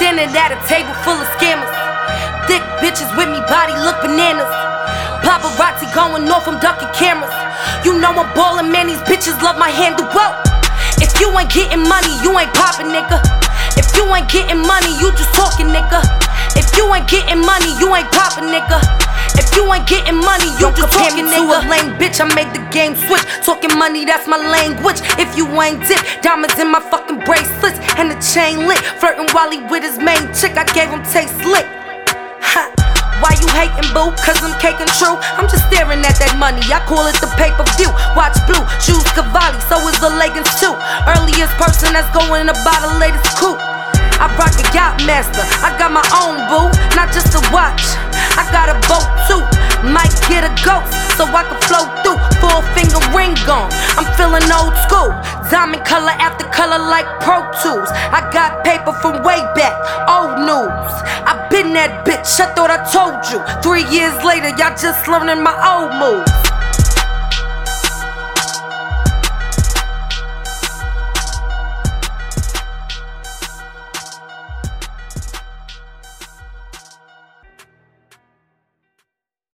Dinner at a table full of scammers. Thick bitches with me, body look bananas. Paparazzi going off, I'm ducking cameras. You know I'm ballin', man, these bitches love my handle. Whoa. If you ain't getting money, you ain't poppin', nigga. If you ain't getting money, you just talking, nigga. If you ain't getting money, you ain't poppin', nigga. If you ain't getting money, you Don't just talking, to nigga. a lame bitch, I made the game switch. Talking money, that's my language. If you ain't dip, diamonds in my fucking bracelets and the chain lit. Flirting while he with his main chick, I gave him taste lit. Ha. Why you hating, boo? Cause I'm caking true. I'm just staring at that money. I call it the pay per view. Watch blue, shoes Cavalli, so is the leggings too. Earliest person that's going in about the latest coupe. I rock a yacht master. I got my own boo, not just a watch. So I can flow through. Four finger ring on. I'm feeling old school. Diamond color after color like Pro Tools. I got paper from way back. Old news. I been that bitch. I thought I told you. Three years later, y'all just learning my old moves.